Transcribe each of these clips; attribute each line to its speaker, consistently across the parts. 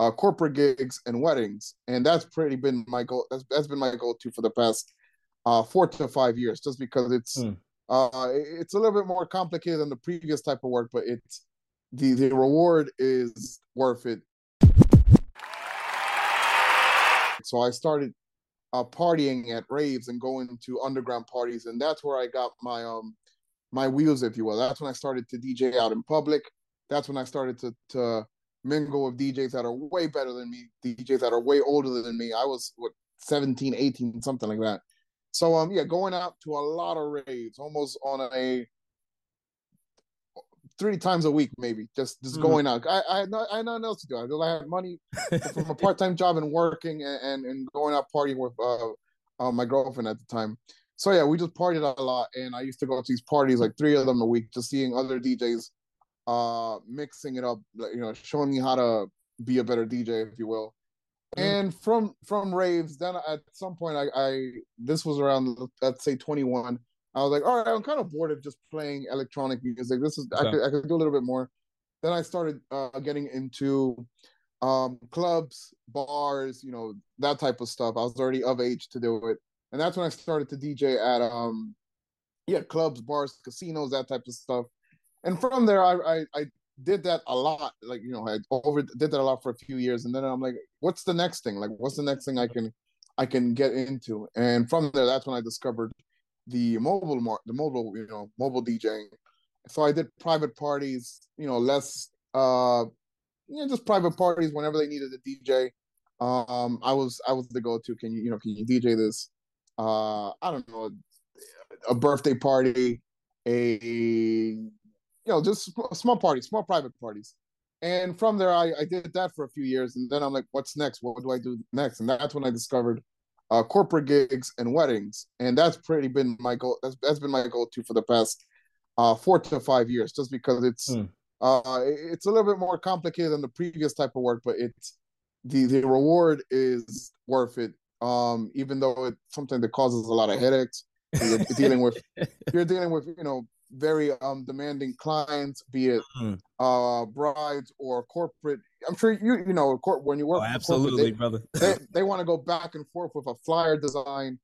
Speaker 1: uh, corporate gigs and weddings, and that's pretty been my goal. That's, that's been my goal too for the past uh, four to five years, just because it's
Speaker 2: Hmm.
Speaker 1: uh, it's a little bit more complicated than the previous type of work, but it's the the reward is worth it. So I started uh, partying at raves and going to underground parties, and that's where I got my um my wheels, if you will. That's when I started to DJ out in public. That's when I started to to mingle with DJs that are way better than me, DJs that are way older than me. I was what 17, 18, something like that. So um yeah, going out to a lot of raves, almost on a three times a week, maybe just just
Speaker 2: Mhm.
Speaker 1: going out. I I had, no, I had nothing else to do. I, I had money from a part time job and working and, and and going out partying with uh, uh my girlfriend at the time. So yeah, we just partied a lot, and I used to go to these parties like three of them a week, just seeing other DJs uh mixing it up, you know, showing me how to be a better DJ, if you will.
Speaker 2: Mhm.
Speaker 1: And from from raves, then at some point, I, I this was around let's say 21. I was like, all right, I'm kind of bored of just playing electronic music. This is I could I could do a little bit more. Then I started uh, getting into um clubs, bars, you know, that type of stuff. I was already of age to do it. And that's when I started to DJ at um yeah, clubs, bars, casinos, that type of stuff. And from there I I, I did that a lot. Like, you know, I over did that a lot for a few years. And then I'm like, what's the next thing? Like what's the next thing I can I can get into? And from there, that's when I discovered the mobile mar- the mobile, you know, mobile DJing. So I did private parties, you know, less uh you know, just private parties whenever they needed a DJ. Um, I was I was the go-to. Can you you know can you DJ this? Uh, I don't know, a birthday party, a you know just small parties, small private parties. And from there, I, I did that for a few years, and then I'm like, what's next? What do I do next? And that's when I discovered uh, corporate gigs and weddings, and that's pretty been my goal. That's that's been my goal too for the past uh, four to five years, just because it's
Speaker 2: Hmm.
Speaker 1: uh, it's a little bit more complicated than the previous type of work, but it's the the reward is worth it. Um, even though it's something that causes a lot of headaches. You're dealing with you're dealing with you know very um demanding clients, be it
Speaker 2: Hmm.
Speaker 1: uh brides or corporate. I'm sure you you know cor- when you work
Speaker 2: Oh, absolutely,
Speaker 1: they-
Speaker 2: brother.
Speaker 1: they they want to go back and forth with a flyer design.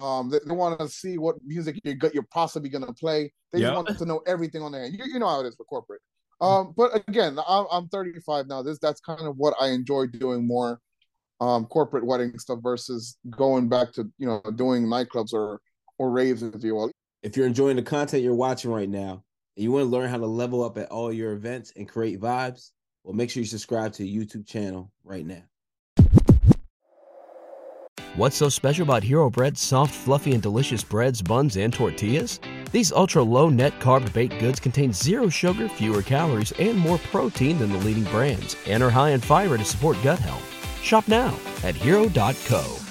Speaker 1: Um, they, they want to see what music you got, you're possibly going to play. They just want to know everything on there. You, you know how it is for corporate. Um, but again, I'm, I'm 35 now. This that's kind of what I enjoy doing more, um, corporate wedding stuff versus going back to you know doing nightclubs or or raves if you will.
Speaker 3: If you're enjoying the content you're watching right now and you want to learn how to level up at all your events and create vibes, well, make sure you subscribe to the YouTube channel right now.
Speaker 4: What's so special about Hero Bread's soft, fluffy, and delicious breads, buns, and tortillas? These ultra low net carb baked goods contain zero sugar, fewer calories, and more protein than the leading brands, and are high in fiber to support gut health. Shop now at hero.co.